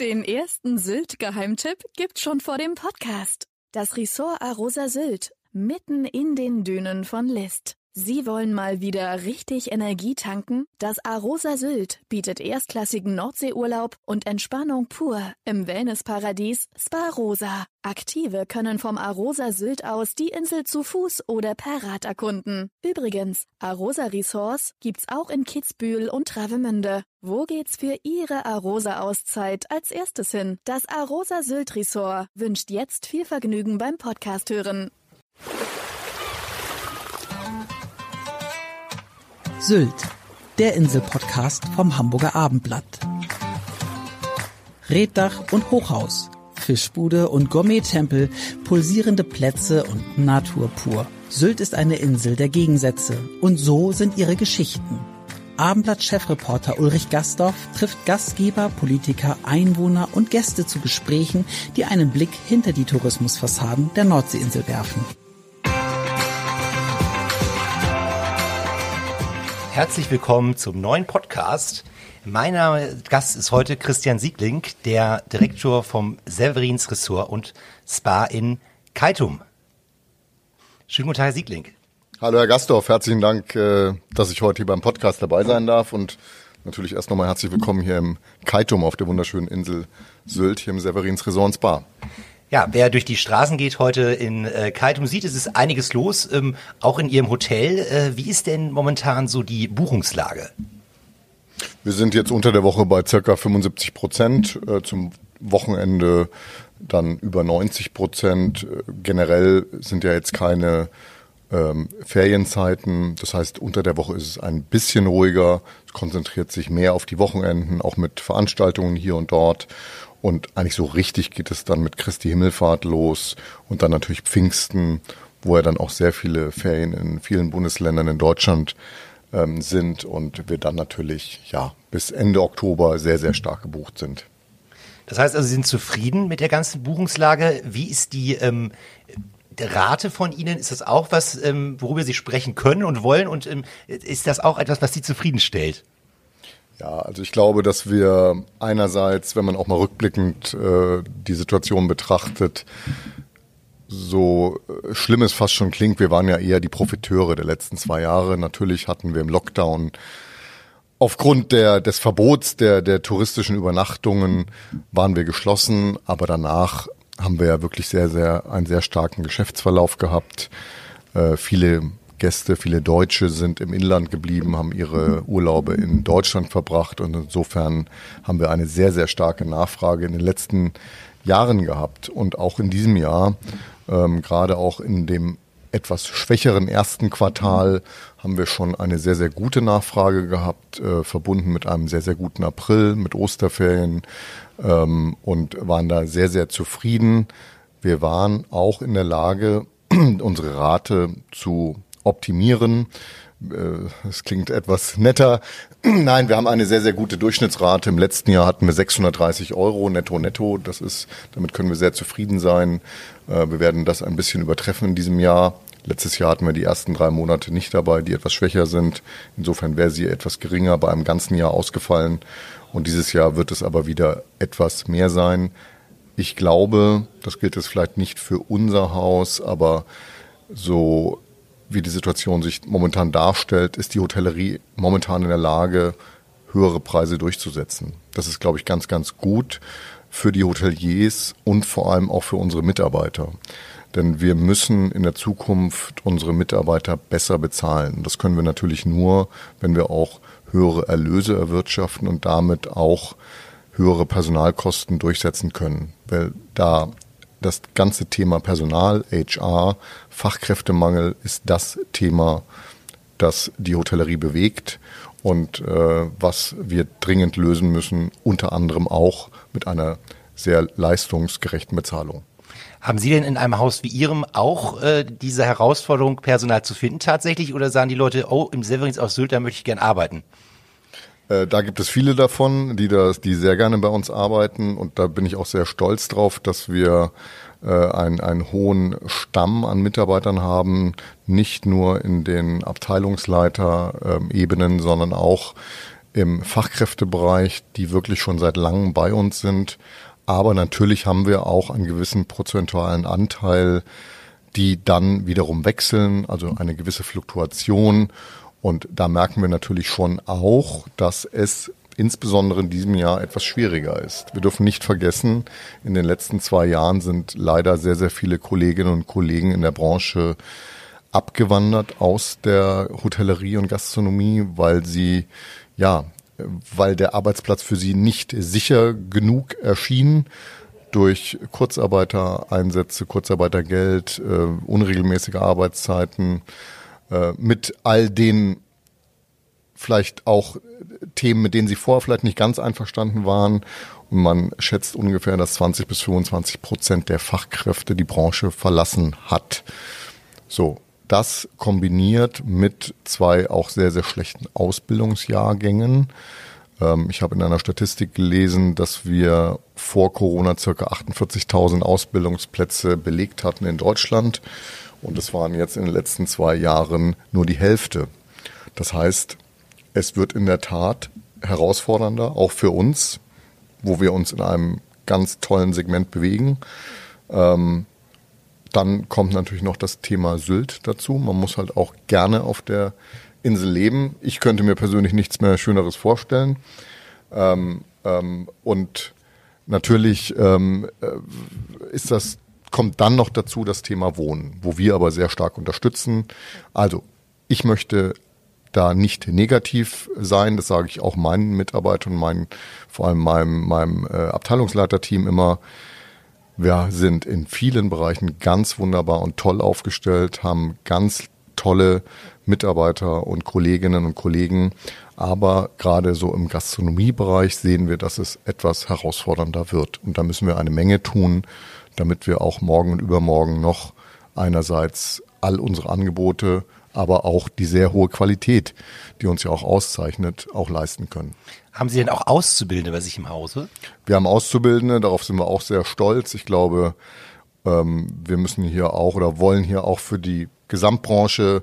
Den ersten Sylt-Geheimtipp gibt's schon vor dem Podcast. Das Ressort Arosa Sylt, mitten in den Dünen von List. Sie wollen mal wieder richtig Energie tanken? Das Arosa Sylt bietet erstklassigen Nordseeurlaub und Entspannung pur im Wellnessparadies Spa Rosa. Aktive können vom Arosa Sylt aus die Insel zu Fuß oder per Rad erkunden. Übrigens, Arosa Resorts gibt's auch in Kitzbühel und Travemünde. Wo geht's für Ihre Arosa-Auszeit als erstes hin? Das Arosa Sylt Resort wünscht jetzt viel Vergnügen beim Podcast hören. Sylt, der Inselpodcast vom Hamburger Abendblatt. Reddach und Hochhaus, Fischbude und Gourmet-Tempel, pulsierende Plätze und Natur pur. Sylt ist eine Insel der Gegensätze und so sind ihre Geschichten. Abendblatt-Chefreporter Ulrich Gastorf trifft Gastgeber, Politiker, Einwohner und Gäste zu Gesprächen, die einen Blick hinter die Tourismusfassaden der Nordseeinsel werfen. Herzlich willkommen zum neuen Podcast. Mein Name, Gast ist heute Christian Siegling, der Direktor vom Severins Ressort und Spa in Kaitum. Schönen guten Tag, Herr Siegling. Hallo, Herr Gastorf. Herzlichen Dank, äh, dass ich heute hier beim Podcast dabei sein darf und natürlich erst nochmal herzlich willkommen hier im Kaitum auf der wunderschönen Insel Sylt, hier im Severins Ressort und Spa. Ja, wer durch die Straßen geht heute in äh, Kaitum sieht, es ist einiges los, ähm, auch in Ihrem Hotel. Äh, wie ist denn momentan so die Buchungslage? Wir sind jetzt unter der Woche bei circa 75 Prozent, äh, zum Wochenende dann über 90 Prozent. Äh, generell sind ja jetzt keine ähm, Ferienzeiten. Das heißt, unter der Woche ist es ein bisschen ruhiger, es konzentriert sich mehr auf die Wochenenden, auch mit Veranstaltungen hier und dort. Und eigentlich so richtig geht es dann mit Christi Himmelfahrt los und dann natürlich Pfingsten, wo ja dann auch sehr viele Ferien in vielen Bundesländern in Deutschland ähm, sind und wir dann natürlich ja bis Ende Oktober sehr, sehr stark gebucht sind. Das heißt also, Sie sind zufrieden mit der ganzen Buchungslage. Wie ist die ähm, Rate von Ihnen? Ist das auch was, ähm, worüber Sie sprechen können und wollen? Und ähm, ist das auch etwas, was Sie zufriedenstellt? Ja, also ich glaube, dass wir einerseits, wenn man auch mal rückblickend äh, die Situation betrachtet, so äh, schlimm es fast schon klingt, wir waren ja eher die Profiteure der letzten zwei Jahre. Natürlich hatten wir im Lockdown aufgrund der, des Verbots der, der touristischen Übernachtungen waren wir geschlossen, aber danach haben wir ja wirklich sehr, sehr, einen sehr starken Geschäftsverlauf gehabt. Äh, viele Gäste, viele Deutsche sind im Inland geblieben, haben ihre Urlaube in Deutschland verbracht und insofern haben wir eine sehr, sehr starke Nachfrage in den letzten Jahren gehabt und auch in diesem Jahr, ähm, gerade auch in dem etwas schwächeren ersten Quartal haben wir schon eine sehr, sehr gute Nachfrage gehabt, äh, verbunden mit einem sehr, sehr guten April, mit Osterferien ähm, und waren da sehr, sehr zufrieden. Wir waren auch in der Lage, unsere Rate zu optimieren. Äh, es klingt etwas netter. Nein, wir haben eine sehr, sehr gute Durchschnittsrate. Im letzten Jahr hatten wir 630 Euro netto netto. Das ist, damit können wir sehr zufrieden sein. Äh, wir werden das ein bisschen übertreffen in diesem Jahr. Letztes Jahr hatten wir die ersten drei Monate nicht dabei, die etwas schwächer sind. Insofern wäre sie etwas geringer bei einem ganzen Jahr ausgefallen. Und dieses Jahr wird es aber wieder etwas mehr sein. Ich glaube, das gilt jetzt vielleicht nicht für unser Haus, aber so wie die Situation sich momentan darstellt, ist die Hotellerie momentan in der Lage, höhere Preise durchzusetzen. Das ist, glaube ich, ganz, ganz gut für die Hoteliers und vor allem auch für unsere Mitarbeiter. Denn wir müssen in der Zukunft unsere Mitarbeiter besser bezahlen. Das können wir natürlich nur, wenn wir auch höhere Erlöse erwirtschaften und damit auch höhere Personalkosten durchsetzen können. Weil da das ganze Thema Personal, HR, Fachkräftemangel ist das Thema, das die Hotellerie bewegt und äh, was wir dringend lösen müssen, unter anderem auch mit einer sehr leistungsgerechten Bezahlung. Haben Sie denn in einem Haus wie Ihrem auch äh, diese Herausforderung, Personal zu finden tatsächlich? Oder sagen die Leute, oh, im Severins aus Sylt, da möchte ich gern arbeiten? Äh, da gibt es viele davon, die das, die sehr gerne bei uns arbeiten und da bin ich auch sehr stolz drauf, dass wir äh, einen, einen hohen Stamm an Mitarbeitern haben, nicht nur in den Abteilungsleiter-Ebenen, sondern auch im Fachkräftebereich, die wirklich schon seit langem bei uns sind. Aber natürlich haben wir auch einen gewissen prozentualen Anteil, die dann wiederum wechseln, also eine gewisse Fluktuation. Und da merken wir natürlich schon auch, dass es insbesondere in diesem Jahr etwas schwieriger ist. Wir dürfen nicht vergessen, in den letzten zwei Jahren sind leider sehr, sehr viele Kolleginnen und Kollegen in der Branche abgewandert aus der Hotellerie und Gastronomie, weil sie, ja, weil der Arbeitsplatz für sie nicht sicher genug erschien durch Kurzarbeitereinsätze, Kurzarbeitergeld, äh, unregelmäßige Arbeitszeiten, äh, mit all den vielleicht auch Themen, mit denen sie vorher vielleicht nicht ganz einverstanden waren. Und man schätzt ungefähr, dass 20 bis 25 Prozent der Fachkräfte die Branche verlassen hat. So, das kombiniert mit zwei auch sehr, sehr schlechten Ausbildungsjahrgängen. Ähm, ich habe in einer Statistik gelesen, dass wir vor Corona circa 48.000 Ausbildungsplätze belegt hatten in Deutschland. Und es waren jetzt in den letzten zwei Jahren nur die Hälfte. Das heißt, es wird in der Tat herausfordernder, auch für uns, wo wir uns in einem ganz tollen Segment bewegen. Ähm, dann kommt natürlich noch das Thema Sylt dazu. Man muss halt auch gerne auf der Insel leben. Ich könnte mir persönlich nichts mehr Schöneres vorstellen. Ähm, ähm, und natürlich ähm, äh, ist das kommt dann noch dazu das Thema Wohnen, wo wir aber sehr stark unterstützen. Also ich möchte da nicht negativ sein. Das sage ich auch meinen Mitarbeitern, meinen, vor allem meinem, meinem äh, Abteilungsleiterteam immer. Wir sind in vielen Bereichen ganz wunderbar und toll aufgestellt, haben ganz tolle Mitarbeiter und Kolleginnen und Kollegen. Aber gerade so im Gastronomiebereich sehen wir, dass es etwas herausfordernder wird. Und da müssen wir eine Menge tun, damit wir auch morgen und übermorgen noch einerseits all unsere Angebote aber auch die sehr hohe Qualität, die uns ja auch auszeichnet, auch leisten können. Haben Sie denn auch Auszubildende bei sich im Hause? Wir haben Auszubildende, darauf sind wir auch sehr stolz. Ich glaube, ähm, wir müssen hier auch oder wollen hier auch für die Gesamtbranche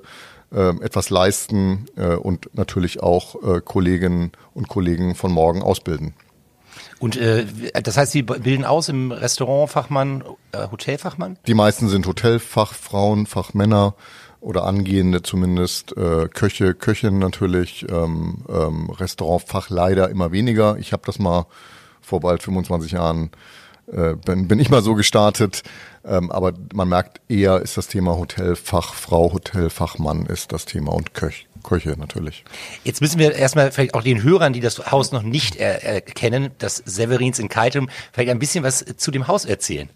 äh, etwas leisten äh, und natürlich auch äh, Kolleginnen und Kollegen von morgen ausbilden. Und äh, das heißt, Sie bilden aus im Restaurantfachmann, äh, Hotelfachmann? Die meisten sind Hotelfachfrauen, Fachmänner oder angehende zumindest äh, Köche, Köchin natürlich, ähm, ähm, Restaurantfach leider immer weniger. Ich habe das mal vor bald 25 Jahren äh, bin, bin ich mal so gestartet, ähm, aber man merkt eher ist das Thema Hotelfachfrau, Hotelfachmann ist das Thema und Köch, Köche natürlich. Jetzt müssen wir erstmal vielleicht auch den Hörern, die das Haus noch nicht erkennen, das Severins in Kaitum, vielleicht ein bisschen was zu dem Haus erzählen.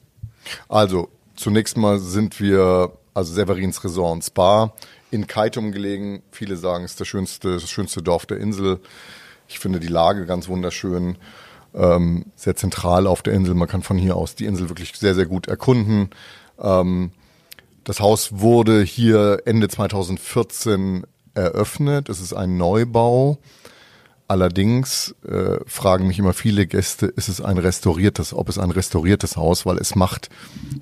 Also zunächst mal sind wir also Severins Resort und Spa, in Kaitum gelegen. Viele sagen, es ist das schönste, das schönste Dorf der Insel. Ich finde die Lage ganz wunderschön, ähm, sehr zentral auf der Insel. Man kann von hier aus die Insel wirklich sehr, sehr gut erkunden. Ähm, das Haus wurde hier Ende 2014 eröffnet. Es ist ein Neubau. Allerdings äh, fragen mich immer viele Gäste, ist es ein restauriertes, ob es ein restauriertes Haus, weil es macht,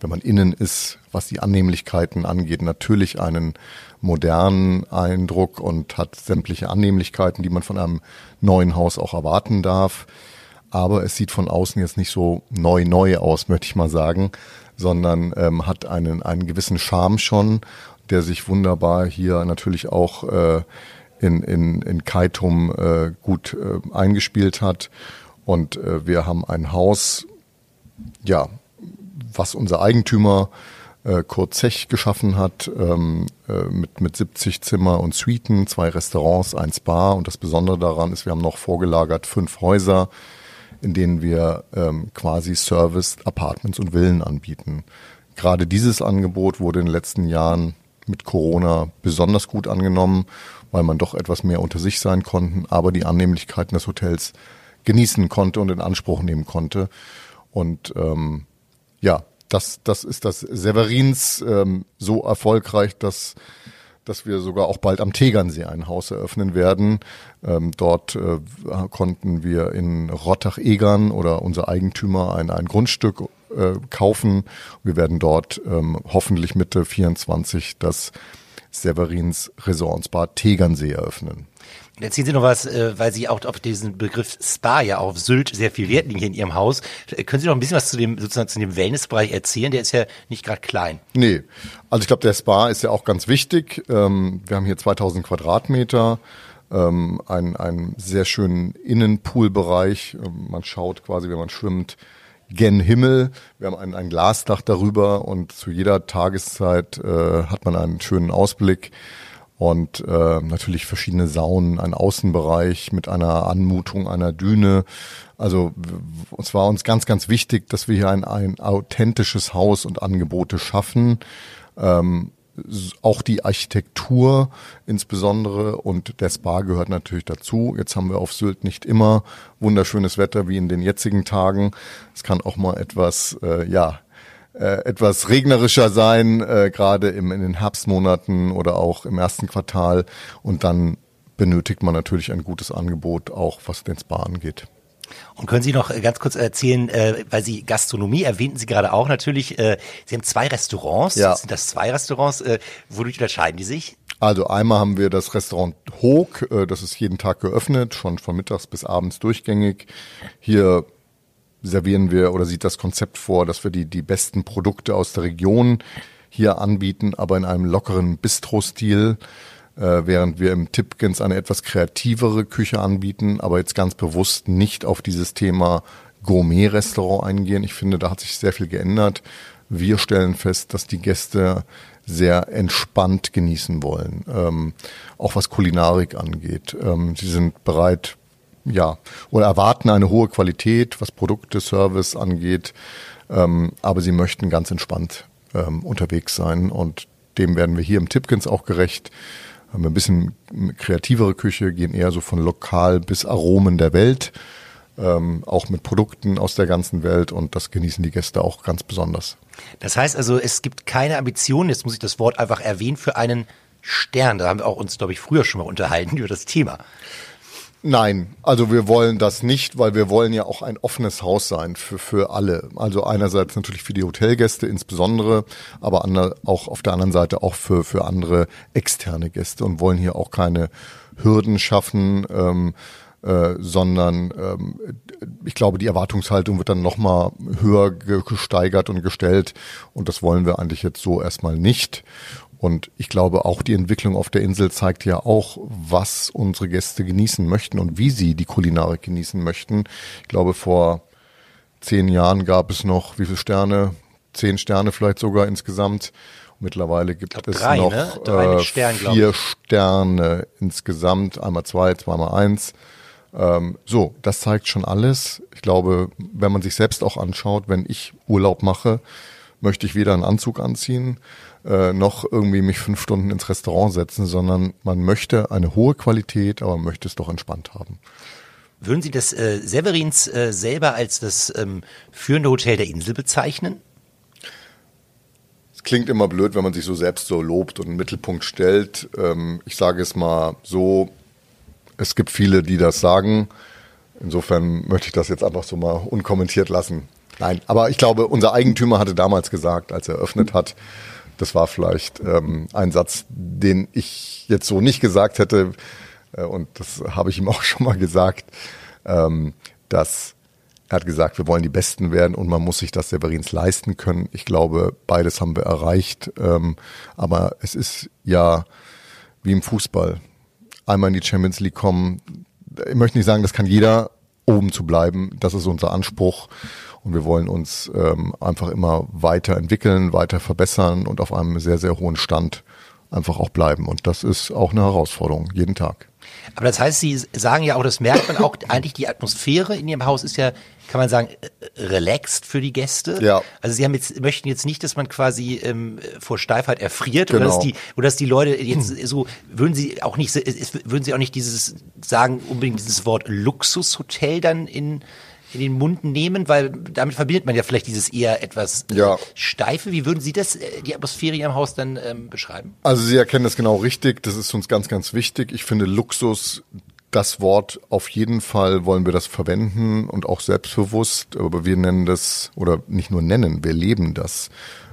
wenn man innen ist, was die Annehmlichkeiten angeht, natürlich einen modernen Eindruck und hat sämtliche Annehmlichkeiten, die man von einem neuen Haus auch erwarten darf. Aber es sieht von außen jetzt nicht so neu neu aus, möchte ich mal sagen, sondern ähm, hat einen, einen gewissen Charme schon, der sich wunderbar hier natürlich auch äh, in, in, in Kaitum äh, gut äh, eingespielt hat. Und äh, wir haben ein Haus, ja, was unser Eigentümer äh, Kurt Zech geschaffen hat, ähm, äh, mit, mit 70 Zimmer und Suiten, zwei Restaurants, ein Spa. Und das Besondere daran ist, wir haben noch vorgelagert fünf Häuser, in denen wir ähm, quasi Serviced Apartments und Villen anbieten. Gerade dieses Angebot wurde in den letzten Jahren mit Corona besonders gut angenommen weil man doch etwas mehr unter sich sein konnten, aber die Annehmlichkeiten des Hotels genießen konnte und in Anspruch nehmen konnte. Und ähm, ja, das, das ist das Severins ähm, so erfolgreich, dass dass wir sogar auch bald am Tegernsee ein Haus eröffnen werden. Ähm, dort äh, konnten wir in Rottach-Egern oder unser Eigentümer ein, ein Grundstück äh, kaufen. Wir werden dort ähm, hoffentlich Mitte 24 das Severins Resort Tegernsee eröffnen. Erzählen Sie noch was, äh, weil Sie auch auf diesen Begriff Spa ja auf Sylt sehr viel Wert liegen hier in Ihrem Haus. Äh, können Sie noch ein bisschen was zu dem sozusagen zu dem Wellnessbereich erzählen? Der ist ja nicht gerade klein. Nee, also ich glaube, der Spa ist ja auch ganz wichtig. Ähm, wir haben hier 2000 Quadratmeter, ähm, einen, einen sehr schönen Innenpoolbereich. Ähm, man schaut quasi, wenn man schwimmt, gen Himmel. Wir haben ein, ein Glasdach darüber und zu jeder Tageszeit äh, hat man einen schönen Ausblick und äh, natürlich verschiedene Saunen, ein Außenbereich mit einer Anmutung einer Düne. Also es war uns ganz, ganz wichtig, dass wir hier ein, ein authentisches Haus und Angebote schaffen. Ähm, auch die Architektur insbesondere und der Spa gehört natürlich dazu. Jetzt haben wir auf Sylt nicht immer wunderschönes Wetter wie in den jetzigen Tagen. Es kann auch mal etwas, äh, ja, äh, etwas regnerischer sein, äh, gerade in den Herbstmonaten oder auch im ersten Quartal. Und dann benötigt man natürlich ein gutes Angebot, auch was den Spa angeht. Und können Sie noch ganz kurz erzählen, äh, weil Sie Gastronomie erwähnten Sie gerade auch natürlich, äh, Sie haben zwei Restaurants, ja. sind das zwei Restaurants, äh, wodurch unterscheiden die sich? Also einmal haben wir das Restaurant Hoog, äh, das ist jeden Tag geöffnet, schon von mittags bis abends durchgängig. Hier servieren wir oder sieht das Konzept vor, dass wir die, die besten Produkte aus der Region hier anbieten, aber in einem lockeren Bistro-Stil, äh, während wir im Tipkins eine etwas kreativere Küche anbieten, aber jetzt ganz bewusst nicht auf dieses Thema Gourmet-Restaurant eingehen. Ich finde, da hat sich sehr viel geändert. Wir stellen fest, dass die Gäste sehr entspannt genießen wollen, ähm, auch was Kulinarik angeht. Ähm, sie sind bereit, ja, oder erwarten eine hohe Qualität, was Produkte, Service angeht, ähm, aber sie möchten ganz entspannt ähm, unterwegs sein und dem werden wir hier im Tipkins auch gerecht. Haben ein bisschen kreativere Küche, gehen eher so von lokal bis Aromen der Welt, ähm, auch mit Produkten aus der ganzen Welt und das genießen die Gäste auch ganz besonders. Das heißt also, es gibt keine Ambition, jetzt muss ich das Wort einfach erwähnen, für einen Stern. Da haben wir auch uns, glaube ich, früher schon mal unterhalten über das Thema. Nein, also wir wollen das nicht, weil wir wollen ja auch ein offenes Haus sein für, für alle. Also einerseits natürlich für die Hotelgäste insbesondere, aber ander, auch auf der anderen Seite auch für, für andere externe Gäste und wollen hier auch keine Hürden schaffen, ähm, äh, sondern ähm, ich glaube, die Erwartungshaltung wird dann nochmal höher gesteigert und gestellt und das wollen wir eigentlich jetzt so erstmal nicht. Und ich glaube, auch die Entwicklung auf der Insel zeigt ja auch, was unsere Gäste genießen möchten und wie sie die Kulinarik genießen möchten. Ich glaube, vor zehn Jahren gab es noch, wie viele Sterne? Zehn Sterne vielleicht sogar insgesamt. Mittlerweile gibt es drei, noch ne? äh, Stern, vier Sterne insgesamt. Einmal zwei, zweimal eins. Ähm, so, das zeigt schon alles. Ich glaube, wenn man sich selbst auch anschaut, wenn ich Urlaub mache, möchte ich weder einen Anzug anziehen, äh, noch irgendwie mich fünf Stunden ins Restaurant setzen, sondern man möchte eine hohe Qualität, aber man möchte es doch entspannt haben. Würden Sie das äh, Severins äh, selber als das ähm, führende Hotel der Insel bezeichnen? Es klingt immer blöd, wenn man sich so selbst so lobt und einen Mittelpunkt stellt. Ähm, ich sage es mal so, es gibt viele, die das sagen. Insofern möchte ich das jetzt einfach so mal unkommentiert lassen. Nein, aber ich glaube, unser Eigentümer hatte damals gesagt, als er eröffnet hat, das war vielleicht ähm, ein Satz, den ich jetzt so nicht gesagt hätte. Äh, und das habe ich ihm auch schon mal gesagt, ähm, dass er hat gesagt, wir wollen die Besten werden und man muss sich das Severins leisten können. Ich glaube, beides haben wir erreicht. Ähm, aber es ist ja wie im Fußball. Einmal in die Champions League kommen. Ich möchte nicht sagen, das kann jeder, oben zu bleiben. Das ist unser Anspruch. Und wir wollen uns ähm, einfach immer weiter entwickeln, weiter verbessern und auf einem sehr, sehr hohen Stand einfach auch bleiben. Und das ist auch eine Herausforderung, jeden Tag. Aber das heißt, Sie sagen ja auch, das merkt man auch, eigentlich die Atmosphäre in Ihrem Haus ist ja, kann man sagen, relaxed für die Gäste. Ja. Also Sie haben jetzt, möchten jetzt nicht, dass man quasi ähm, vor Steifheit erfriert genau. oder, dass die, oder dass die Leute jetzt so, würden Sie auch nicht, würden Sie auch nicht dieses, sagen, unbedingt dieses Wort Luxushotel dann in in den Mund nehmen, weil damit verbindet man ja vielleicht dieses eher etwas äh, ja. steife. Wie würden Sie das, äh, die Atmosphäre hier im Haus dann ähm, beschreiben? Also Sie erkennen das genau richtig. Das ist uns ganz, ganz wichtig. Ich finde Luxus das Wort auf jeden Fall wollen wir das verwenden und auch selbstbewusst, aber wir nennen das oder nicht nur nennen, wir leben das.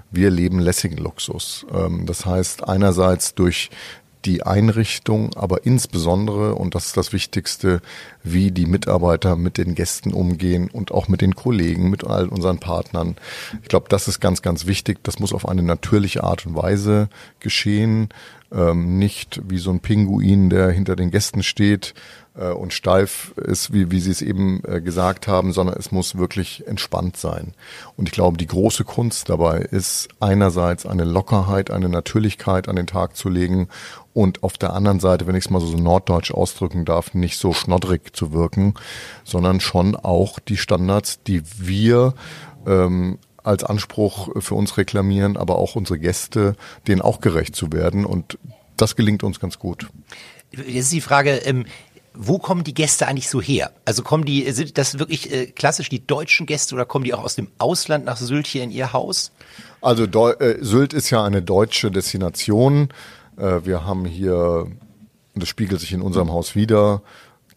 Wir leben lässigen Luxus. Ähm, das heißt einerseits durch die Einrichtung, aber insbesondere, und das ist das Wichtigste, wie die Mitarbeiter mit den Gästen umgehen und auch mit den Kollegen, mit all unseren Partnern. Ich glaube, das ist ganz, ganz wichtig. Das muss auf eine natürliche Art und Weise geschehen. Ähm, nicht wie so ein Pinguin, der hinter den Gästen steht äh, und steif ist, wie, wie Sie es eben äh, gesagt haben, sondern es muss wirklich entspannt sein. Und ich glaube, die große Kunst dabei ist einerseits eine Lockerheit, eine Natürlichkeit an den Tag zu legen und auf der anderen Seite, wenn ich es mal so, norddeutsch ausdrücken darf, nicht so schnoddrig zu wirken, sondern schon auch die Standards, die wir ähm, als Anspruch für uns reklamieren, aber auch unsere Gäste, denen auch gerecht zu werden. Und das gelingt uns ganz gut. Jetzt ist die Frage, ähm, wo kommen die Gäste eigentlich so her? Also kommen die, sind das wirklich äh, klassisch die deutschen Gäste oder kommen die auch aus dem Ausland nach Sylt hier in ihr Haus? Also Deu äh, Sylt ist ja eine deutsche Destination. Äh, wir haben hier, das spiegelt sich in unserem Haus wieder,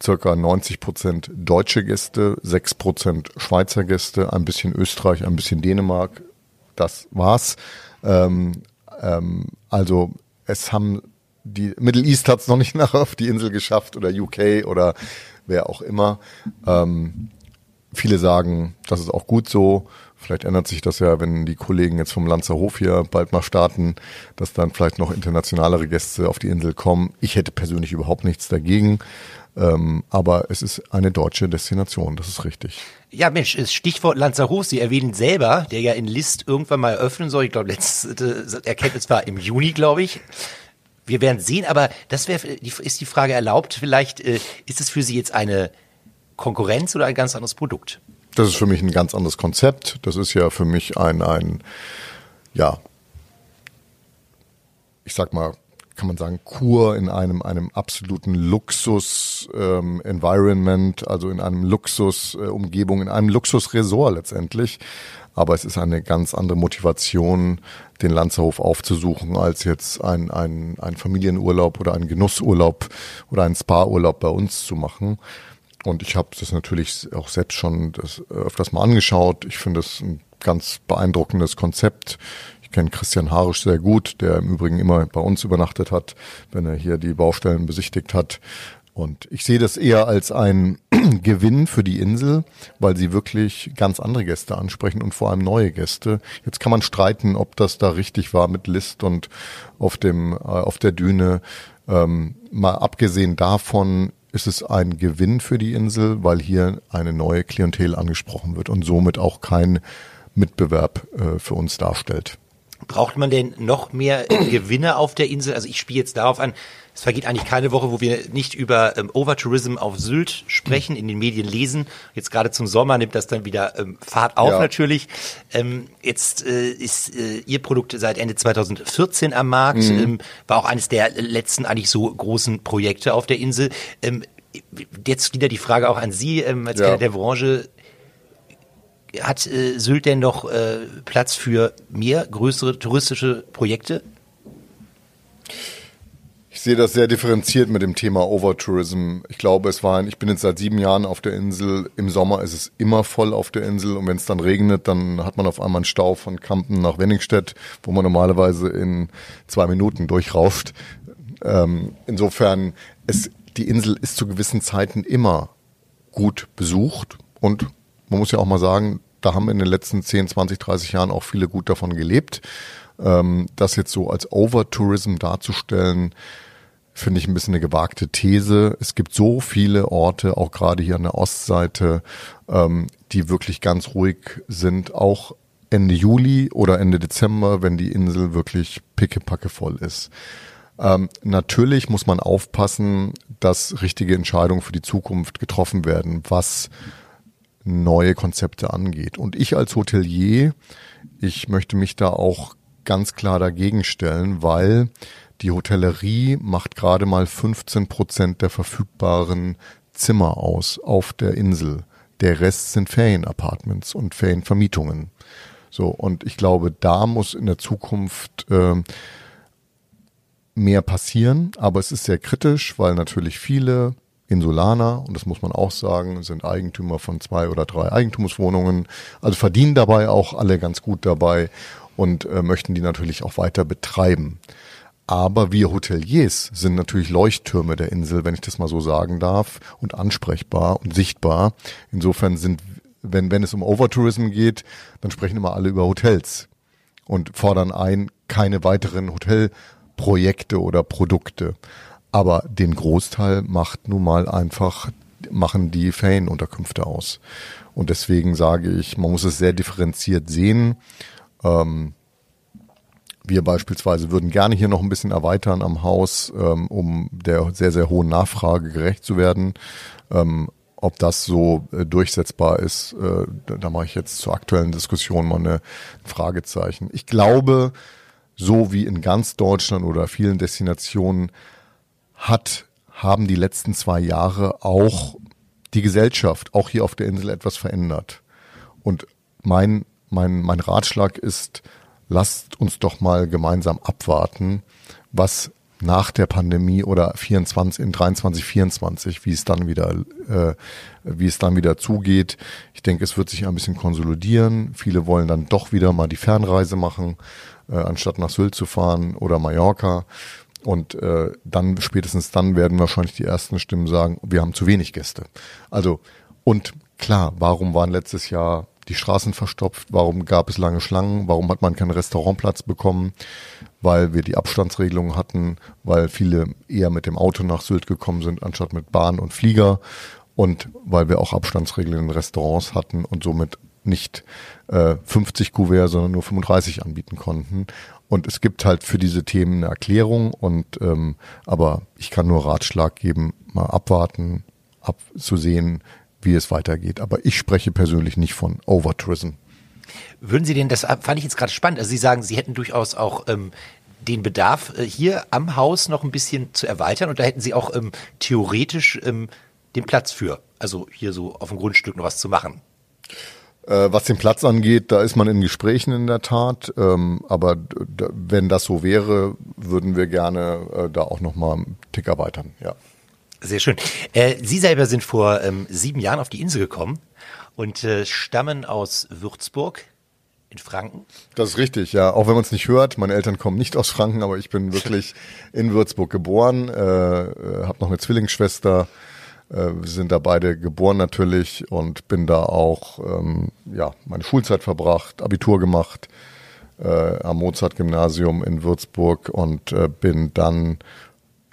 circa 90 Prozent deutsche Gäste, 6 Prozent Schweizer Gäste, ein bisschen Österreich, ein bisschen Dänemark. Das war's. Ähm, ähm, also es haben die Middle East hat es noch nicht nach auf die Insel geschafft oder UK oder wer auch immer. Ähm, viele sagen, das ist auch gut so. Vielleicht ändert sich das ja, wenn die Kollegen jetzt vom Lanzerhof hier bald mal starten, dass dann vielleicht noch internationalere Gäste auf die Insel kommen. Ich hätte persönlich überhaupt nichts dagegen. Ähm, aber es ist eine deutsche Destination, das ist richtig. Ja, Mensch, Stichwort Lanzerhof, Sie erwähnen selber, der ja in List irgendwann mal eröffnen soll. Ich glaube, letzte Erkenntnis war im Juni, glaube ich. Wir werden sehen, aber das wäre ist die Frage erlaubt. Vielleicht äh, ist es für Sie jetzt eine Konkurrenz oder ein ganz anderes Produkt? Das ist für mich ein ganz anderes Konzept. Das ist ja für mich ein, ein ja, ich sag mal, kann man sagen, Kur in einem, einem absoluten Luxus-Environment, ähm, also in einem Luxus-Umgebung, äh, in einem Luxus-Resort letztendlich. Aber es ist eine ganz andere Motivation, den Lanzerhof aufzusuchen, als jetzt ein, ein, ein Familienurlaub oder ein Genussurlaub oder ein Spa-Urlaub bei uns zu machen. Und ich habe das natürlich auch selbst schon das öfters mal angeschaut. Ich finde es ein ganz beeindruckendes Konzept. Ich kenne Christian Harisch sehr gut, der im Übrigen immer bei uns übernachtet hat, wenn er hier die Baustellen besichtigt hat. Und ich sehe das eher als ein Gewinn für die Insel, weil sie wirklich ganz andere Gäste ansprechen und vor allem neue Gäste. Jetzt kann man streiten, ob das da richtig war mit List und auf dem äh, auf der Düne. Ähm, mal abgesehen davon ist es ein Gewinn für die Insel, weil hier eine neue Klientel angesprochen wird und somit auch kein Mitbewerb äh, für uns darstellt. Braucht man denn noch mehr Gewinne auf der Insel? Also ich spiele jetzt darauf an, es vergeht eigentlich keine Woche, wo wir nicht über ähm, Overtourism auf Sylt sprechen, in den Medien lesen. Jetzt gerade zum Sommer nimmt das dann wieder ähm, Fahrt auf ja. natürlich. Ähm, jetzt äh, ist äh, Ihr Produkt seit Ende 2014 am Markt, mhm. ähm, war auch eines der letzten eigentlich so großen Projekte auf der Insel. Ähm, jetzt wieder die Frage auch an Sie ähm, als ja. Kenner der Branche hat äh, Sylt denn noch äh, Platz für mehr größere touristische Projekte? Ich sehe das sehr differenziert mit dem Thema Overtourism. Ich glaube, es war, ich bin jetzt seit sieben Jahren auf der Insel. Im Sommer ist es immer voll auf der Insel und wenn es dann regnet, dann hat man auf einmal einen Stau von Kampen nach Wenningstedt, wo man normalerweise in zwei Minuten durchrauscht. Ähm, insofern, es, die Insel ist zu gewissen Zeiten immer gut besucht und man muss ja auch mal sagen, da haben in den letzten 10, 20, 30 Jahren auch viele gut davon gelebt. Ähm, das jetzt so als Overtourism darzustellen, finde ich ein bisschen eine gewagte These. Es gibt so viele Orte, auch gerade hier an der Ostseite, ähm, die wirklich ganz ruhig sind, auch Ende Juli oder Ende Dezember, wenn die Insel wirklich pickepacke voll ist. Ähm, natürlich muss man aufpassen, dass richtige Entscheidungen für die Zukunft getroffen werden, was neue Konzepte angeht. Und ich als Hotelier, ich möchte mich da auch ganz klar dagegen stellen, weil die Hotellerie macht gerade mal 15 Prozent der verfügbaren Zimmer aus auf der Insel. Der Rest sind Ferienapartments und Ferienvermietungen. So, und ich glaube, da muss in der Zukunft äh, mehr passieren, aber es ist sehr kritisch, weil natürlich viele Insulaner, und das muss man auch sagen, sind Eigentümer von zwei oder drei Eigentumswohnungen, also verdienen dabei auch alle ganz gut dabei und äh, möchten die natürlich auch weiter betreiben. Aber wir Hoteliers sind natürlich Leuchttürme der Insel, wenn ich das mal so sagen darf, und ansprechbar und sichtbar. Insofern sind, wenn, wenn es um Overtourism geht, dann sprechen immer alle über Hotels und fordern ein, keine weiteren Hotelprojekte oder Produkte. Aber den Großteil macht nun mal einfach, machen die Ferienunterkünfte aus. Und deswegen sage ich, man muss es sehr differenziert sehen. Ähm, wir beispielsweise würden gerne hier noch ein bisschen erweitern am Haus, ähm, um der sehr, sehr hohen Nachfrage gerecht zu werden. Ähm, ob das so äh, durchsetzbar ist, äh, da, da mache ich jetzt zur aktuellen Diskussion mal eine Fragezeichen. Ich glaube, so wie in ganz Deutschland oder vielen Destinationen hat, haben die letzten zwei Jahre auch die Gesellschaft, auch hier auf der Insel etwas verändert. Und mein, mein, mein Ratschlag ist, lasst uns doch mal gemeinsam abwarten, was nach der Pandemie oder 24 in 23 24 wie es dann wieder äh, wie es dann wieder zugeht. Ich denke es wird sich ein bisschen konsolidieren. Viele wollen dann doch wieder mal die Fernreise machen äh, anstatt nach Sylt zu fahren oder Mallorca. Und äh, dann spätestens dann werden wahrscheinlich die ersten Stimmen sagen wir haben zu wenig Gäste. Also und klar warum waren letztes Jahr die Straßen verstopft? Warum gab es lange Schlangen? Warum hat man keinen Restaurantplatz bekommen? Weil wir die Abstandsregelungen hatten, weil viele eher mit dem Auto nach Sylt gekommen sind, anstatt mit Bahn und Flieger. Und weil wir auch Abstandsregeln in Restaurants hatten und somit nicht äh, 50 Kuvert, sondern nur 35 anbieten konnten. Und es gibt halt für diese Themen eine Erklärung und ähm, aber ich kann nur Ratschlag geben, mal abwarten, abzusehen, wie es weitergeht. Aber ich spreche persönlich nicht von Overtourism. Würden Sie denn, das fand ich jetzt gerade spannend, also Sie sagen, Sie hätten durchaus auch ähm, den Bedarf, äh, hier am Haus noch ein bisschen zu erweitern und da hätten Sie auch ähm, theoretisch ähm, den Platz für, also hier so auf dem Grundstück noch was zu machen. Äh, was den Platz angeht, da ist man in Gesprächen in der Tat. Ähm, aber wenn das so wäre, würden wir gerne äh, da auch noch mal einen Tick erweitern. Ja. Sehr schön. Äh, Sie selber sind vor ähm, sieben Jahren auf die Insel gekommen und äh, stammen aus Würzburg in Franken. Das ist richtig, ja. Auch wenn man es nicht hört, meine Eltern kommen nicht aus Franken, aber ich bin wirklich in Würzburg geboren, äh, äh, habe noch eine Zwillingsschwester. Äh, wir sind da beide geboren natürlich und bin da auch ähm, ja meine Schulzeit verbracht, Abitur gemacht äh, am Mozart-Gymnasium in Würzburg und äh, bin dann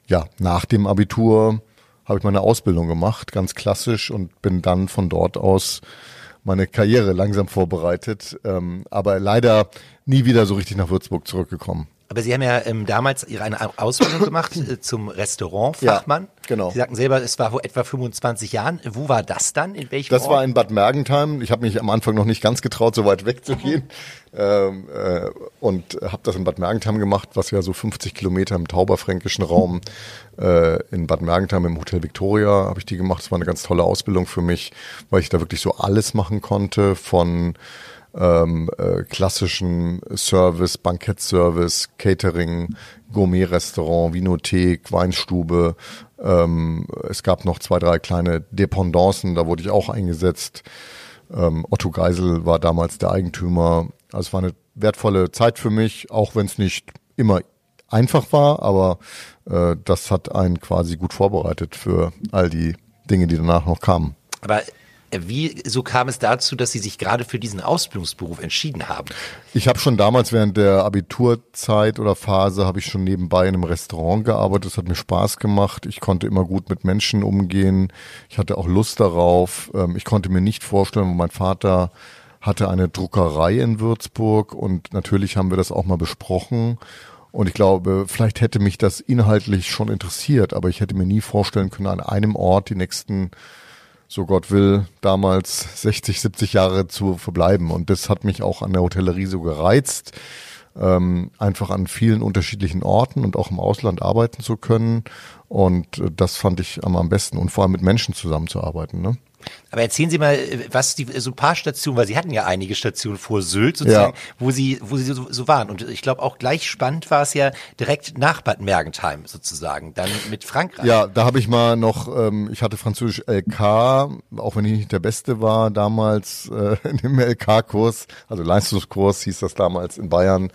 ja nach dem Abitur habe ich meine Ausbildung gemacht, ganz klassisch und bin dann von dort aus meine Karriere langsam vorbereitet, ähm, aber leider nie wieder so richtig nach Würzburg zurückgekommen. Aber Sie haben ja ähm, damals Ihre eine Ausbildung gemacht äh, zum Restaurantfachmann. Ja, genau. Sie sagten selber, es war vor etwa 25 Jahren. Wo war das dann? In welchem Das Ort? war in Bad Mergentheim. Ich habe mich am Anfang noch nicht ganz getraut, so weit wegzugehen. ähm, äh, und habe das in Bad Mergentheim gemacht, was ja so 50 Kilometer im tauberfränkischen Raum äh, in Bad Mergentheim im Hotel Victoria habe ich die gemacht. Das war eine ganz tolle Ausbildung für mich, weil ich da wirklich so alles machen konnte von ähm, äh, klassischen Service, Bankettservice, Catering, Gourmet-Restaurant, Vinothek, Weinstube. Ähm, es gab noch zwei, drei kleine Dependancen, da wurde ich auch eingesetzt. Ähm, Otto Geisel war damals der Eigentümer. Also es war eine wertvolle Zeit für mich, auch wenn es nicht immer einfach war, aber äh, das hat einen quasi gut vorbereitet für all die Dinge, die danach noch kamen. Aber wie so kam es dazu, dass Sie sich gerade für diesen Ausbildungsberuf entschieden haben? Ich habe schon damals während der Abiturzeit oder Phase habe ich schon nebenbei in einem Restaurant gearbeitet. Das hat mir Spaß gemacht. Ich konnte immer gut mit Menschen umgehen. Ich hatte auch Lust darauf. Ähm, ich konnte mir nicht vorstellen, wo mein Vater hatte eine Druckerei in Würzburg und natürlich haben wir das auch mal besprochen. Und ich glaube, vielleicht hätte mich das inhaltlich schon interessiert, aber ich hätte mir nie vorstellen können, an einem Ort die nächsten so Gott will, damals 60, 70 Jahre zu verbleiben. Und das hat mich auch an der Hotellerie so gereizt, ähm, einfach an vielen unterschiedlichen Orten und auch im Ausland arbeiten zu können. Und äh, das fand ich am, am besten und vor allem mit Menschen zusammenzuarbeiten. Ne? Aber erzählen Sie mal, was die so ein paar Stationen, weil Sie hatten ja einige Stationen vor Sylt sozusagen, ja. wo Sie wo Sie so, so waren. Und ich glaube auch gleich spannend war es ja direkt nach Bad Mergentheim sozusagen, dann mit Frankreich. Ja, da habe ich mal noch, ähm, ich hatte Französisch LK, auch wenn ich nicht der Beste war damals äh, in dem LK-Kurs, also Leistungskurs hieß das damals in Bayern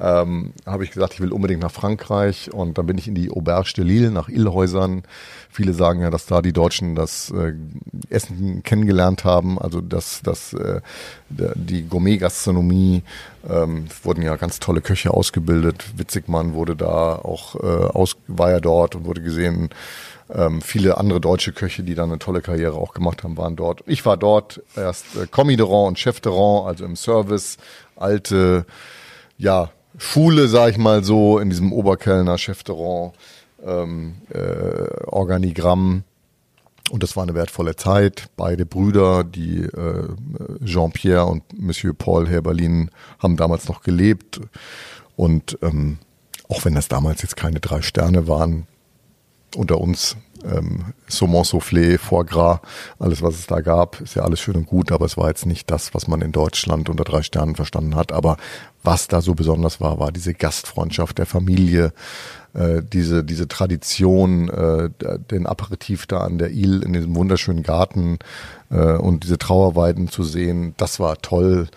ähm, habe ich gesagt, ich will unbedingt nach Frankreich und dann bin ich in die Auberge de Lille nach Illhäusern. Viele sagen ja, dass da die Deutschen das äh, Essen kennengelernt haben, also dass das, äh, die Gourmet-Gastronomie ähm, wurden ja ganz tolle Köche ausgebildet. Witzigmann wurde da auch äh, aus, war ja dort und wurde gesehen. Ähm, viele andere deutsche Köche, die dann eine tolle Karriere auch gemacht haben, waren dort. Ich war dort erst äh, Commis de Rang und Chef de Rang, also im Service, alte, ja, Schule, sag ich mal so, in diesem Oberkellner Chefterrand ähm, äh, Organigramm. Und das war eine wertvolle Zeit. Beide Brüder, die äh, Jean-Pierre und Monsieur Paul Herberlin, haben damals noch gelebt. Und ähm, auch wenn das damals jetzt keine drei Sterne waren, unter uns ähm, Saumon Soufflé, Foie Gras, alles was es da gab, ist ja alles schön und gut, aber es war jetzt nicht das, was man in Deutschland unter drei Sternen verstanden hat. Aber was da so besonders war, war diese Gastfreundschaft der Familie, äh, diese, diese Tradition, äh, den Aperitif da an der Ile in diesem wunderschönen Garten äh, und diese Trauerweiden zu sehen, das war toll.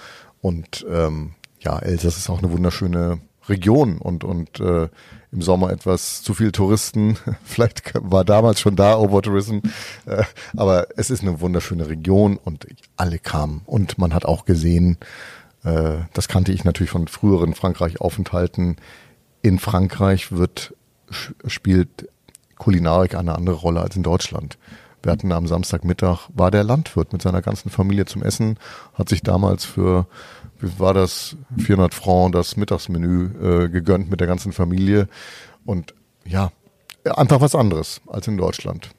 Und ähm, ja, Elsass ist auch eine wunderschöne Region und, und äh, im Sommer etwas zu viel Touristen. Vielleicht war damals schon da Overtourism, äh, aber es ist eine wunderschöne Region und alle kamen. Und man hat auch gesehen, äh, das kannte ich natürlich von früheren Frankreich-Aufenthalten. In Frankreich wird spielt Kulinarik eine andere Rolle als in Deutschland. Wir hatten am Samstagmittag, war der Landwirt mit seiner ganzen Familie zum Essen, hat sich damals für war das, 400 Franc das Mittagsmenü äh, gegönnt mit der ganzen Familie. Und ja, einfach was anderes als in Deutschland.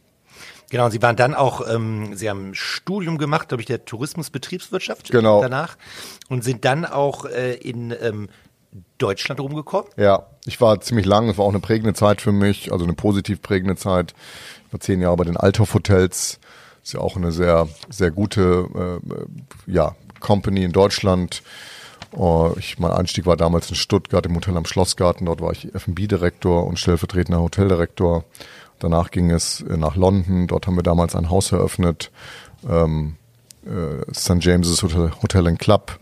Genau, und Sie waren dann auch, ähm, Sie haben ein Studium gemacht, glaube ich, der Tourismusbetriebswirtschaft genau. danach und sind dann auch äh, in ähm, Deutschland rumgekommen. Ja, ich war ziemlich lang, es war auch eine prägende Zeit für mich, also eine positiv prägende Zeit. Ich war zehn Jahre bei den Althoff Hotels, ist ja auch eine sehr, sehr gute, äh, ja, Company in Deutschland. Uh, ich, mein Einstieg war damals in Stuttgart im Hotel am Schlossgarten. Dort war ich F&B-Direktor und stellvertretender Hoteldirektor. Danach ging es äh, nach London. Dort haben wir damals ein Haus eröffnet. Ähm, äh, St. James's Hotel, Hotel and Club.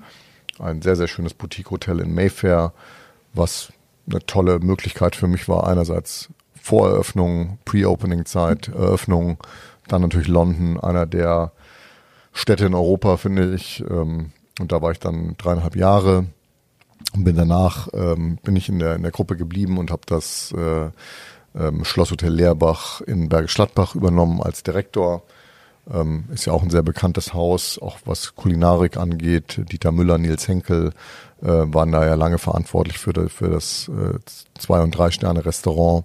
Ein sehr, sehr schönes Boutique-Hotel in Mayfair, was eine tolle Möglichkeit für mich war. Einerseits Voreröffnung, Pre-Opening-Zeit, Eröffnung, dann natürlich London, einer der Städte in Europa, finde ich. Ähm, und da war ich dann dreieinhalb Jahre und bin danach ähm, bin ich in der in der Gruppe geblieben und habe das äh, ähm, Schlosshotel Leerbach in Bergisch Gladbach übernommen als Direktor. Ähm, ist ja auch ein sehr bekanntes Haus, auch was Kulinarik angeht. Dieter Müller, Nils Henkel äh, waren da ja lange verantwortlich für, für das äh, Zwei- und Drei-Sterne-Restaurant.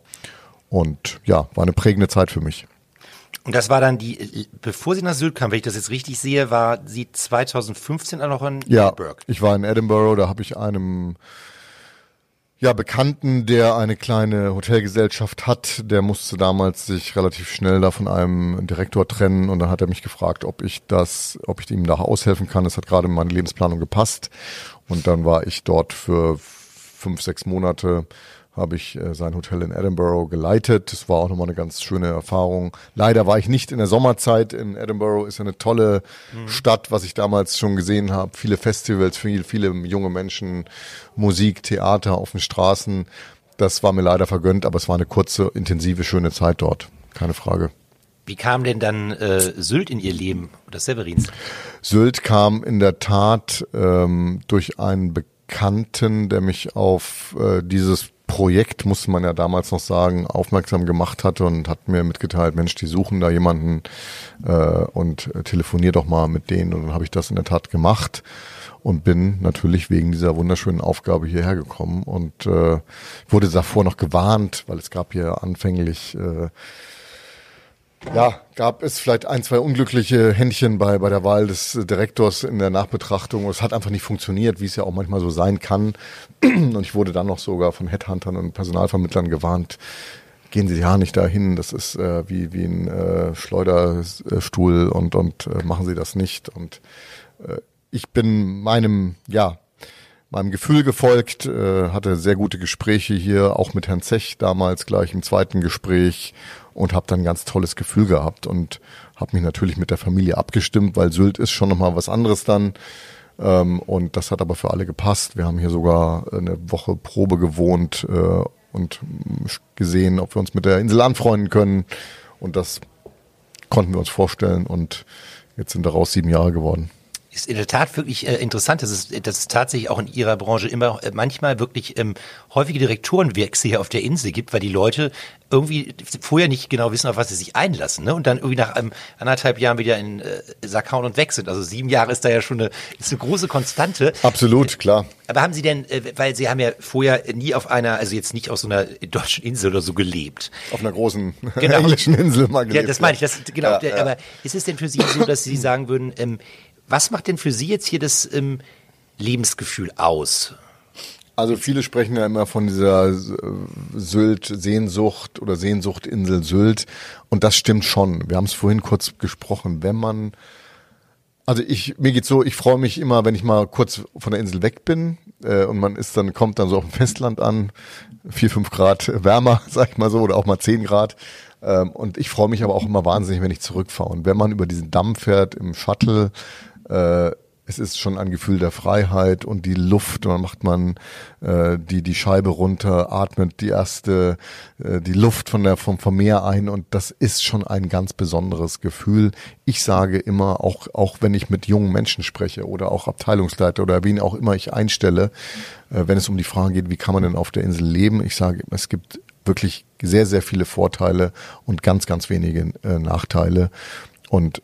Und ja, war eine prägende Zeit für mich. Und das war dann die, bevor sie nach Sylt kam, wenn ich das jetzt richtig sehe, war sie 2015 auch noch in ja, Edinburgh. Ich war in Edinburgh, da habe ich einem ja, Bekannten, der eine kleine Hotelgesellschaft hat, der musste damals sich relativ schnell da von einem Direktor trennen und dann hat er mich gefragt, ob ich das, ob ich ihm da aushelfen kann. Das hat gerade in meine Lebensplanung gepasst und dann war ich dort für fünf, sechs Monate habe ich äh, sein Hotel in Edinburgh geleitet. Das war auch nochmal eine ganz schöne Erfahrung. Leider war ich nicht in der Sommerzeit in Edinburgh. Ist ja eine tolle mhm. Stadt, was ich damals schon gesehen habe. Viele Festivals, viele, viele junge Menschen, Musik, Theater auf den Straßen. Das war mir leider vergönnt, aber es war eine kurze, intensive, schöne Zeit dort. Keine Frage. Wie kam denn dann äh, Sylt in ihr Leben oder Severins? Sylt kam in der Tat ähm, durch einen Bekannten, der mich auf äh, dieses Projekt, musste man ja damals noch sagen, aufmerksam gemacht hatte und hat mir mitgeteilt, Mensch, die suchen da jemanden äh, und äh, telefonier doch mal mit denen. Und dann habe ich das in der Tat gemacht und bin natürlich wegen dieser wunderschönen Aufgabe hierher gekommen und äh, wurde davor noch gewarnt, weil es gab hier anfänglich äh, ja, gab es vielleicht ein, zwei unglückliche Händchen bei, bei der Wahl des Direktors in der Nachbetrachtung. Es hat einfach nicht funktioniert, wie es ja auch manchmal so sein kann. Und ich wurde dann noch sogar von Headhuntern und Personalvermittlern gewarnt. gehen Sie ja nicht dahin, das ist äh, wie, wie ein äh, Schleuderstuhl und, und äh, machen Sie das nicht. Und äh, ich bin meinem, ja, meinem Gefühl gefolgt, äh, hatte sehr gute Gespräche hier, auch mit Herrn Zech damals gleich im zweiten Gespräch und habe dann ein ganz tolles Gefühl gehabt und habe mich natürlich mit der Familie abgestimmt, weil Sylt ist schon nochmal was anderes dann. Ähm, und das hat aber für alle gepasst. Wir haben hier sogar eine Woche Probe gewohnt äh, und gesehen, ob wir uns mit der Insel anfreunden können. Und das konnten wir uns vorstellen und jetzt sind daraus sieben Jahre geworden ist in der Tat wirklich äh, interessant, dass es, dass es tatsächlich auch in Ihrer Branche immer äh, manchmal wirklich ähm, häufige Direktorenwechsel hier auf der Insel gibt, weil die Leute irgendwie vorher nicht genau wissen, auf was sie sich einlassen, ne? Und dann irgendwie nach ähm, anderthalb Jahren wieder in äh, Sack hauen und weg sind. Also sieben Jahre ist da ja schon eine, ist eine große Konstante. Absolut, klar. Aber haben Sie denn, äh, weil Sie haben ja vorher nie auf einer, also jetzt nicht auf so einer deutschen Insel oder so gelebt. Auf einer großen genau. englischen Insel mal gelebt. Ja, das meine ich. Das, genau. Ja, ja. Aber ist es denn für Sie so, dass Sie sagen würden, ähm, was macht denn für Sie jetzt hier das ähm, Lebensgefühl aus? Also viele sprechen ja immer von dieser Sylt-Sehnsucht oder Sehnsuchtinsel Sylt. Und das stimmt schon. Wir haben es vorhin kurz gesprochen. Wenn man, also ich, mir geht's so, ich freue mich immer, wenn ich mal kurz von der Insel weg bin äh, und man ist dann, kommt dann so auf dem Festland an, vier, fünf Grad wärmer, sag ich mal so, oder auch mal zehn Grad. Ähm, und ich freue mich aber auch immer wahnsinnig, wenn ich zurückfahre. Und wenn man über diesen Damm fährt im Shuttle, äh, es ist schon ein Gefühl der Freiheit und die Luft, und dann macht man äh, die die Scheibe runter, atmet die erste äh, die Luft von der vom, vom Meer ein und das ist schon ein ganz besonderes Gefühl. Ich sage immer, auch auch wenn ich mit jungen Menschen spreche oder auch Abteilungsleiter oder wen auch immer ich einstelle, äh, wenn es um die Frage geht, wie kann man denn auf der Insel leben, ich sage, es gibt wirklich sehr sehr viele Vorteile und ganz ganz wenige äh, Nachteile und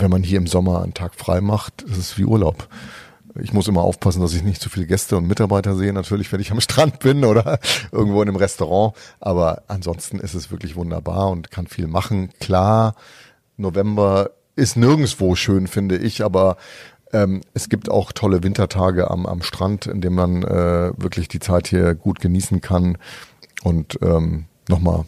wenn man hier im Sommer einen Tag frei macht, ist es wie Urlaub. Ich muss immer aufpassen, dass ich nicht zu viele Gäste und Mitarbeiter sehe, natürlich, wenn ich am Strand bin oder irgendwo in einem Restaurant. Aber ansonsten ist es wirklich wunderbar und kann viel machen. Klar, November ist nirgendswo schön, finde ich, aber ähm, es gibt auch tolle Wintertage am, am Strand, in dem man äh, wirklich die Zeit hier gut genießen kann. Und ähm, nochmal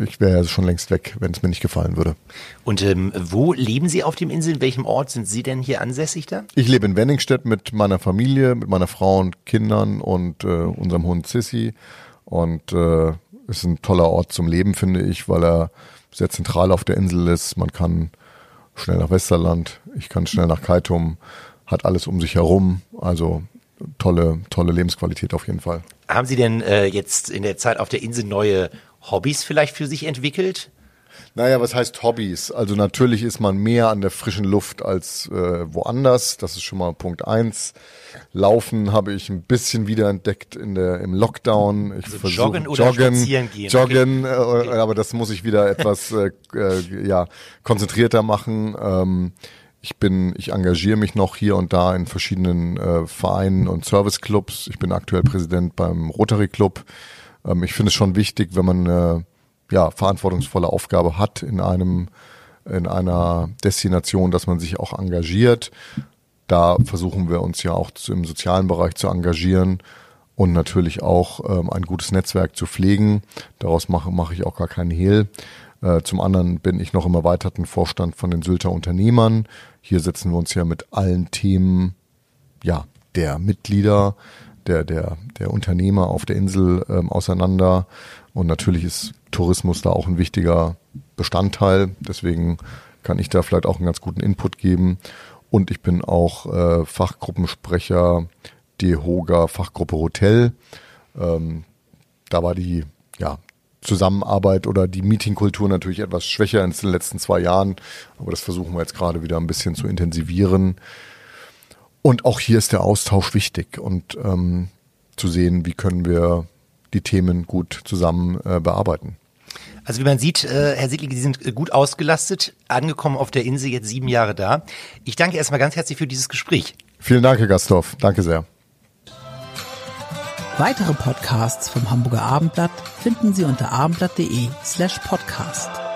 ich wäre ja schon längst weg, wenn es mir nicht gefallen würde. Und ähm, wo leben Sie auf dem Insel? In welchem Ort sind Sie denn hier ansässig da? Ich lebe in Wenningstedt mit meiner Familie, mit meiner Frau und Kindern und äh, unserem Hund Sissy. Und äh, ist ein toller Ort zum Leben, finde ich, weil er sehr zentral auf der Insel ist. Man kann schnell nach Westerland, ich kann schnell nach Kaitum, hat alles um sich herum. Also tolle, tolle Lebensqualität auf jeden Fall. Haben Sie denn äh, jetzt in der Zeit auf der Insel neue Hobbys vielleicht für sich entwickelt? Naja, was heißt Hobbys? Also natürlich ist man mehr an der frischen Luft als äh, woanders. Das ist schon mal Punkt eins. Laufen habe ich ein bisschen wiederentdeckt in der im Lockdown. Ich also versuch, joggen oder joggen, spazieren gehen. Joggen, okay. äh, okay. aber das muss ich wieder etwas äh, äh, ja konzentrierter machen. Ähm, ich bin, ich engagiere mich noch hier und da in verschiedenen äh, Vereinen und Serviceclubs. Ich bin aktuell Präsident beim Rotary Club. Ähm, ich finde es schon wichtig, wenn man eine ja, verantwortungsvolle Aufgabe hat in einem in einer Destination, dass man sich auch engagiert. Da versuchen wir uns ja auch im sozialen Bereich zu engagieren und natürlich auch ähm, ein gutes Netzwerk zu pflegen. Daraus mache, mache ich auch gar keinen Hehl. Äh, zum anderen bin ich noch im erweiterten Vorstand von den Sylter Unternehmern. Hier setzen wir uns ja mit allen Themen ja, der Mitglieder, der, der, der Unternehmer auf der Insel ähm, auseinander. Und natürlich ist Tourismus da auch ein wichtiger Bestandteil. Deswegen kann ich da vielleicht auch einen ganz guten Input geben. Und ich bin auch äh, Fachgruppensprecher DEHOGA Fachgruppe Hotel. Ähm, da war die ja, Zusammenarbeit oder die Meetingkultur natürlich etwas schwächer in den letzten zwei Jahren. Aber das versuchen wir jetzt gerade wieder ein bisschen zu intensivieren. Und auch hier ist der Austausch wichtig und ähm, zu sehen, wie können wir die Themen gut zusammen äh, bearbeiten. Also wie man sieht, äh, Herr Siedlige, Sie sind gut ausgelastet, angekommen auf der Insel, jetzt sieben Jahre da. Ich danke erstmal ganz herzlich für dieses Gespräch. Vielen Dank, Herr Gasthoff. Danke sehr. Weitere Podcasts vom Hamburger Abendblatt finden Sie unter abendblatt.de slash podcast.